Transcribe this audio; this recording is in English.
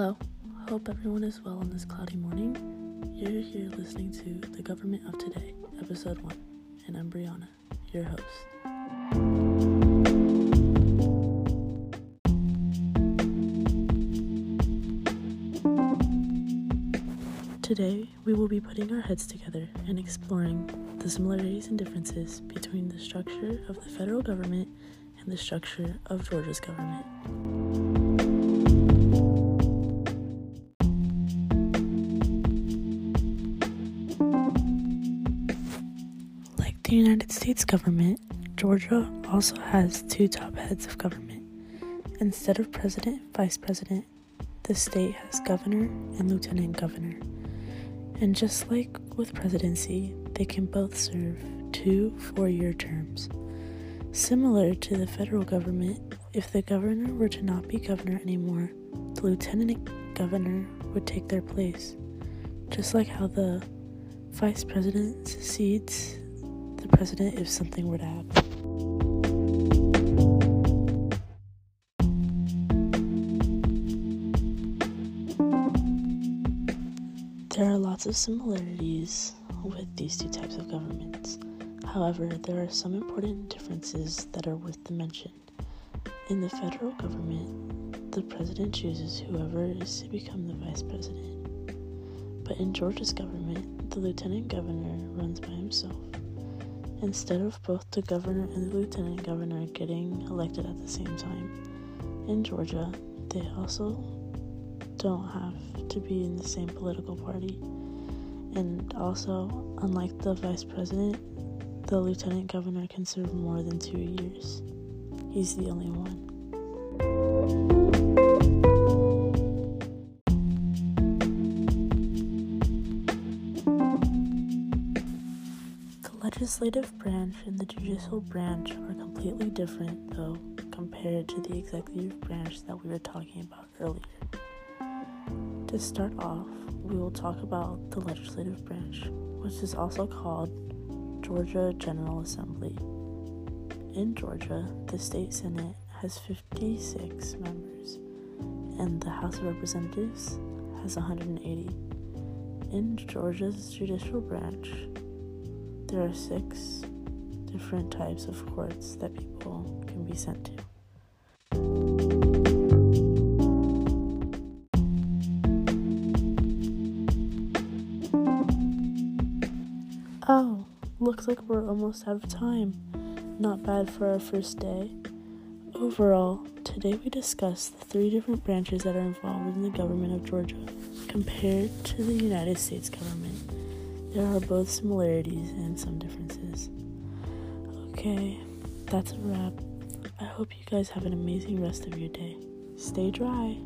Hello, hope everyone is well on this cloudy morning. You're here listening to The Government of Today, Episode 1, and I'm Brianna, your host. Today, we will be putting our heads together and exploring the similarities and differences between the structure of the federal government and the structure of Georgia's government. The United States government, Georgia also has two top heads of government. Instead of president and vice president, the state has governor and lieutenant governor. And just like with presidency, they can both serve two four year terms. Similar to the federal government, if the governor were to not be governor anymore, the lieutenant governor would take their place. Just like how the vice president succeeds the president if something were to happen. There are lots of similarities with these two types of governments. However, there are some important differences that are worth the mention. In the federal government, the president chooses whoever is to become the vice president. But in Georgia's government, the lieutenant governor runs by himself. Instead of both the governor and the lieutenant governor getting elected at the same time, in Georgia, they also don't have to be in the same political party. And also, unlike the vice president, the lieutenant governor can serve more than two years. He's the only one. Legislative branch and the judicial branch are completely different, though, compared to the executive branch that we were talking about earlier. To start off, we will talk about the legislative branch, which is also called Georgia General Assembly. In Georgia, the state senate has 56 members, and the House of Representatives has 180. In Georgia's judicial branch, there are six different types of courts that people can be sent to. Oh, looks like we're almost out of time. Not bad for our first day. Overall, today we discussed the three different branches that are involved in the government of Georgia compared to the United States government. There are both similarities and some differences. Okay, that's a wrap. I hope you guys have an amazing rest of your day. Stay dry.